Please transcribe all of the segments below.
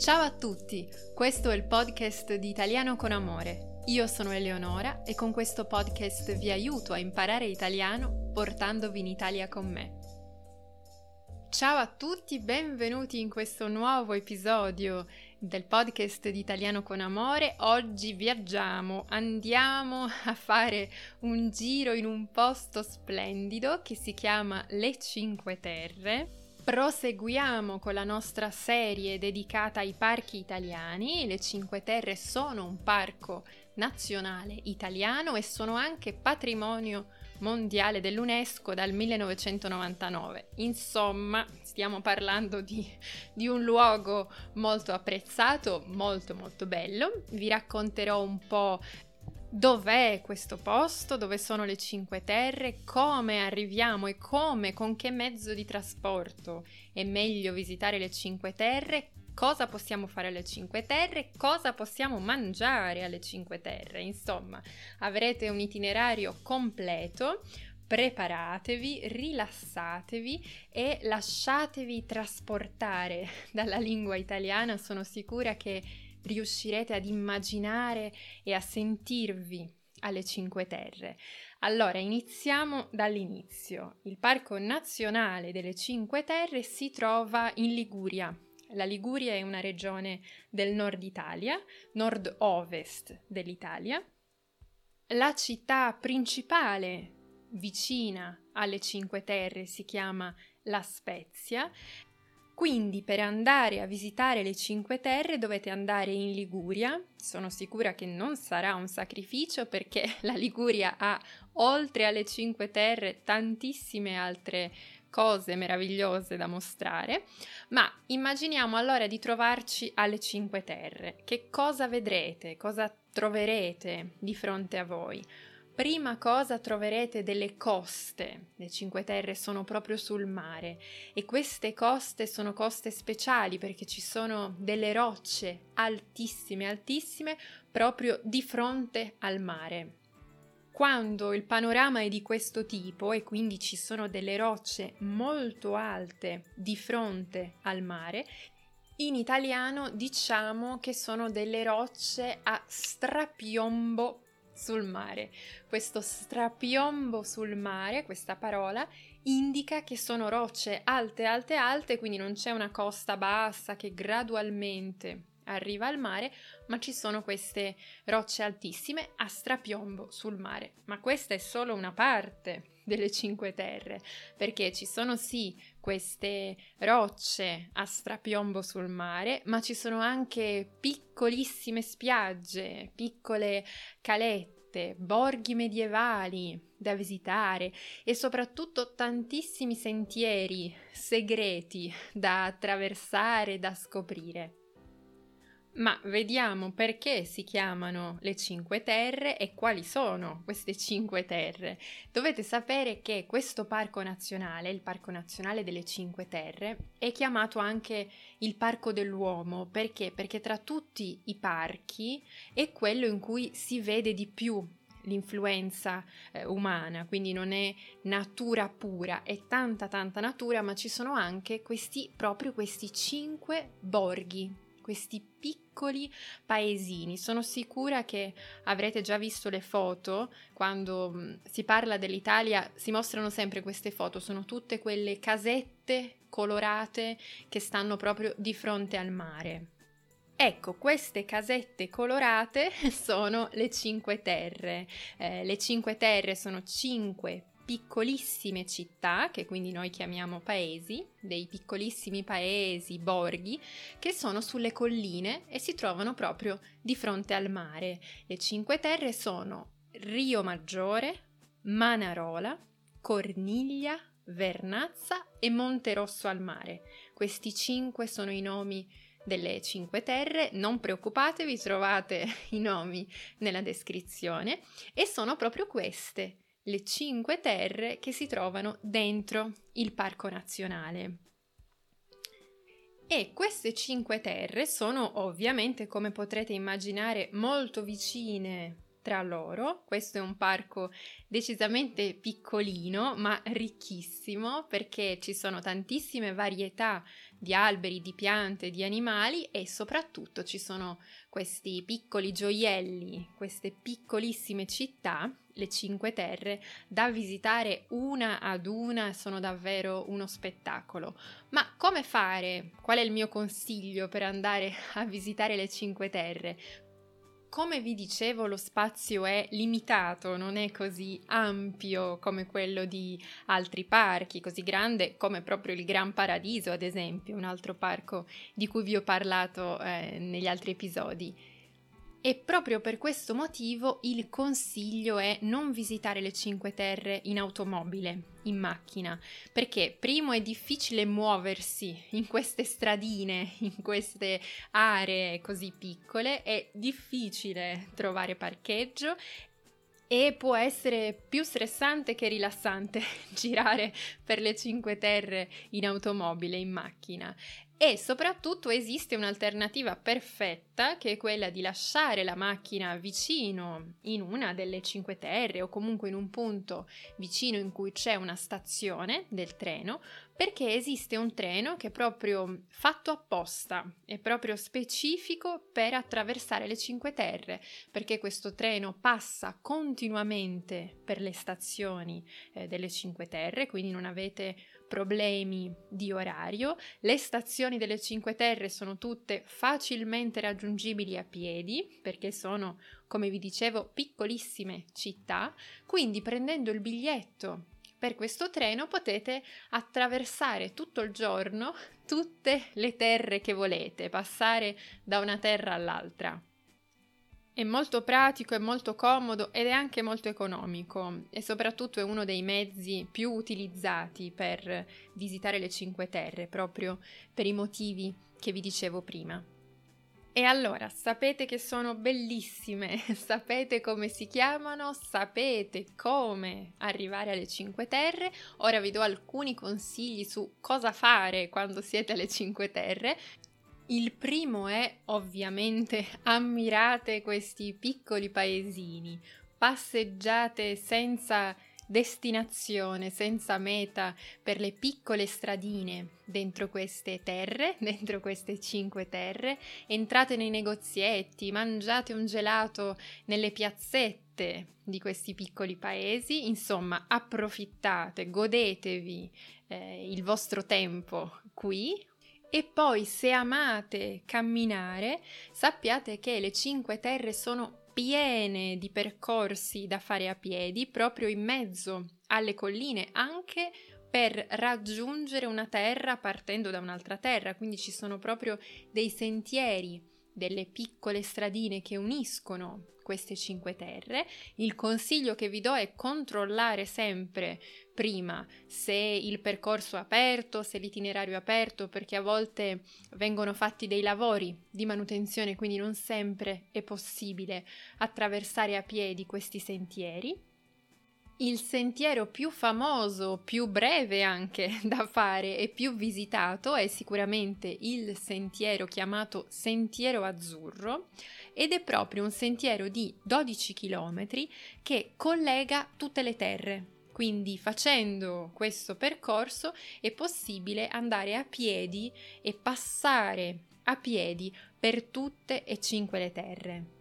Ciao a tutti, questo è il podcast di Italiano con Amore. Io sono Eleonora e con questo podcast vi aiuto a imparare italiano portandovi in Italia con me. Ciao a tutti, benvenuti in questo nuovo episodio del podcast di Italiano con Amore. Oggi viaggiamo, andiamo a fare un giro in un posto splendido che si chiama Le Cinque Terre Proseguiamo con la nostra serie dedicata ai parchi italiani. Le Cinque Terre sono un parco nazionale italiano e sono anche patrimonio mondiale dell'UNESCO dal 1999. Insomma, stiamo parlando di, di, un luogo molto apprezzato, molto molto bello. Vi racconterò un po' dov'è questo posto, dove sono le Cinque Terre, come arriviamo e come, con che mezzo di trasporto è meglio visitare le Cinque Terre, cosa possiamo fare alle Cinque Terre, cosa possiamo mangiare alle Cinque Terre. Insomma, avrete un itinerario completo. Preparatevi, rilassatevi e lasciatevi trasportare dalla lingua italiana. Sono sicura che riuscirete ad immaginare e a sentirvi alle Cinque Terre. Allora, iniziamo dall'inizio. Il Parco Nazionale delle Cinque Terre si trova in Liguria. La Liguria è una regione del nord Italia, nord-ovest dell'Italia. La città principale vicina alle Cinque Terre si chiama La Spezia quindi per andare a visitare le Cinque Terre dovete andare in Liguria. Sono sicura che non sarà un sacrificio perché la Liguria ha, oltre alle Cinque Terre, tantissime altre cose meravigliose da mostrare. Ma immaginiamo allora di trovarci alle Cinque Terre. Che cosa vedrete? Cosa troverete di fronte a voi? Prima cosa troverete delle coste. Le Cinque Terre sono proprio sul mare e queste coste sono coste speciali perché ci sono delle rocce altissime, altissime proprio di fronte al mare. Quando il panorama è di questo tipo e quindi ci sono delle rocce molto alte di fronte al mare, in italiano diciamo che sono delle rocce a strapiombo sul mare. Questo strapiombo sul mare, questa parola, indica che sono rocce alte, alte, alte, quindi non c'è una costa bassa che gradualmente arriva al mare, ma ci sono queste rocce altissime a strapiombo sul mare. Ma questa è solo una parte delle Cinque Terre, perché ci sono sì queste rocce a strapiombo sul mare, ma ci sono anche piccolissime spiagge, piccole calette, borghi medievali da visitare e soprattutto tantissimi sentieri segreti da attraversare, da scoprire. Ma vediamo perché si chiamano le Cinque Terre e quali sono queste Cinque Terre. Dovete sapere che questo parco nazionale, il Parco Nazionale delle Cinque Terre, è chiamato anche il Parco dell'Uomo. Perché? Perché tra tutti i parchi è quello in cui si vede di più l'influenza eh, umana, quindi non è natura pura, è tanta tanta natura, ma ci sono anche questi proprio questi cinque borghi questi piccoli paesini. Sono sicura che avrete già visto le foto, quando mm, si parla dell'Italia si mostrano sempre queste foto, sono tutte quelle casette colorate che stanno proprio di fronte al mare. Ecco, queste casette colorate sono le Cinque Terre. Eh, le Cinque Terre sono cinque piccolissime città, che quindi noi chiamiamo paesi, dei piccolissimi paesi, borghi, che sono sulle colline e si trovano proprio di fronte al mare. Le Cinque Terre sono Rio Maggiore, Manarola, Corniglia, Vernazza e Monterosso al mare. Questi cinque sono i nomi delle Cinque Terre, non preoccupatevi, trovate i nomi nella descrizione e sono proprio queste le cinque terre che si trovano dentro il parco nazionale. E queste cinque terre sono ovviamente, come potrete immaginare, molto vicine tra loro. Questo è un parco decisamente piccolino, ma ricchissimo perché ci sono tantissime varietà di alberi, di piante, di animali e soprattutto ci sono questi piccoli gioielli, queste piccolissime città, le Cinque Terre, da visitare una ad una, sono davvero uno spettacolo. Ma come fare? Qual è il mio consiglio per andare a visitare le Cinque Terre? Come vi dicevo, lo spazio è limitato, non è così ampio come quello di altri parchi, così grande come proprio il Gran Paradiso, ad esempio, un altro parco di cui vi ho parlato eh, negli altri episodi. E proprio per questo motivo il consiglio è non visitare le Cinque Terre in automobile, in macchina, perché primo è difficile muoversi in queste stradine, in queste aree così piccole, è difficile trovare parcheggio e può essere più stressante che rilassante girare per le Cinque Terre in automobile, in macchina. E soprattutto esiste un'alternativa perfetta che è quella di lasciare la macchina vicino in una delle Cinque Terre o comunque in un punto vicino in cui c'è una stazione del treno, perché esiste un treno che è proprio fatto apposta, è proprio specifico per attraversare le Cinque Terre, perché questo treno passa continuamente per le stazioni eh, delle Cinque Terre, quindi non avete problemi di orario. Le stazioni delle Cinque Terre sono tutte facilmente raggiungibili a piedi perché sono, come vi dicevo, piccolissime città, quindi prendendo il biglietto per questo treno potete attraversare tutto il giorno tutte le terre che volete, passare da una terra all'altra. È molto pratico, è molto comodo ed è anche molto economico e soprattutto è uno dei mezzi più utilizzati per visitare le Cinque Terre, proprio per i motivi che vi dicevo prima. E allora, sapete che sono bellissime, sapete come si chiamano, sapete come arrivare alle Cinque Terre. Ora vi do alcuni consigli su cosa fare quando siete alle Cinque Terre il primo è ovviamente ammirate questi piccoli paesini, passeggiate senza destinazione, senza meta per le piccole stradine dentro queste terre, dentro queste cinque terre, entrate nei negozietti, mangiate un gelato nelle piazzette di questi piccoli paesi, insomma approfittate, godetevi eh, il vostro tempo qui. E poi se amate camminare, sappiate che le Cinque Terre sono piene di percorsi da fare a piedi, proprio in mezzo alle colline, anche per raggiungere una terra partendo da un'altra terra, quindi ci sono proprio dei sentieri, delle piccole stradine che uniscono queste cinque terre. Il consiglio che vi do è controllare sempre prima se il percorso è aperto, se l'itinerario è aperto, perché a volte vengono fatti dei lavori di manutenzione, quindi non sempre è possibile attraversare a piedi questi sentieri. Il sentiero più famoso, più breve anche da fare e più visitato è sicuramente il sentiero chiamato Sentiero Azzurro ed è proprio un sentiero di 12 km che collega tutte le terre. Quindi facendo questo percorso è possibile andare a piedi e passare a piedi per tutte e cinque le terre.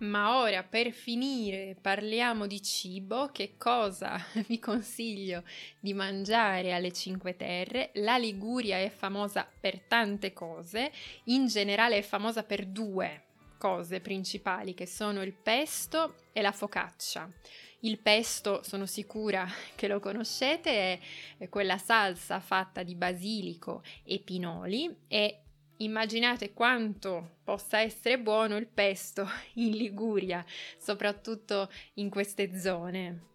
Ma ora per finire parliamo di cibo, che cosa vi consiglio di mangiare alle Cinque Terre? La Liguria è famosa per tante cose, in generale è famosa per due cose principali che sono il pesto e la focaccia. Il pesto, sono sicura che lo conoscete, è quella salsa fatta di basilico e pinoli e Immaginate quanto possa essere buono il pesto in Liguria, soprattutto in queste zone.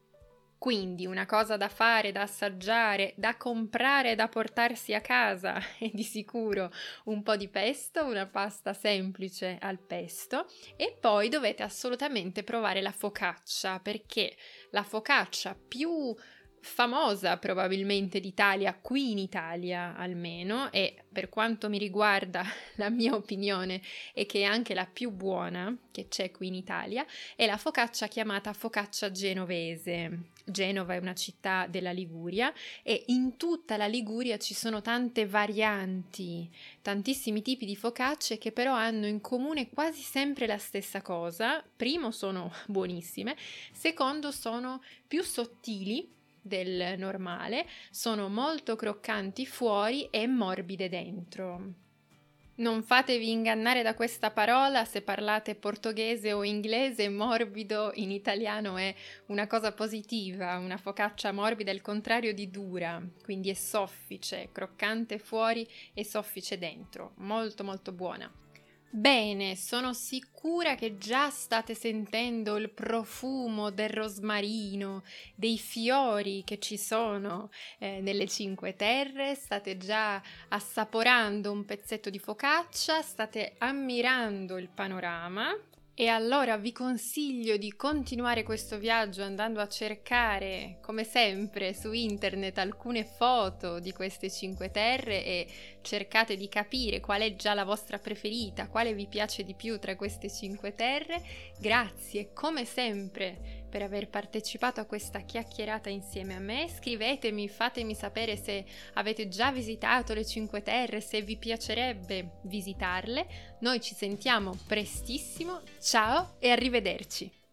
Quindi una cosa da fare, da assaggiare, da comprare, da portarsi a casa è di sicuro un po' di pesto, una pasta semplice al pesto e poi dovete assolutamente provare la focaccia perché la focaccia più famosa probabilmente d'Italia, qui in Italia almeno, e per quanto mi riguarda la mia opinione è che è anche la più buona che c'è qui in Italia, è la focaccia chiamata focaccia genovese. Genova è una città della Liguria e in tutta la Liguria ci sono tante varianti, tantissimi tipi di focacce che però hanno in comune quasi sempre la stessa cosa. Primo sono buonissime, secondo sono più sottili del normale, sono molto croccanti fuori e morbide dentro. Non fatevi ingannare da questa parola, se parlate portoghese o inglese, morbido in italiano è una cosa positiva, una focaccia morbida è il contrario di dura, quindi è soffice, croccante fuori e soffice dentro, molto molto buona. Bene, sono sicura che già state sentendo il profumo del rosmarino, dei fiori che ci sono eh, nelle Cinque Terre, state già assaporando un pezzetto di focaccia, state ammirando il panorama e allora vi consiglio di continuare questo viaggio andando a cercare, come sempre, su internet alcune foto di queste cinque terre e cercate di capire qual è già la vostra preferita, quale vi piace di più tra queste cinque terre. Grazie, come sempre, per aver partecipato a questa chiacchierata insieme a me. Scrivetemi, fatemi sapere se avete già visitato le cinque terre, se vi piacerebbe visitarle. Noi ci sentiamo prestissimo. Ciao e arrivederci!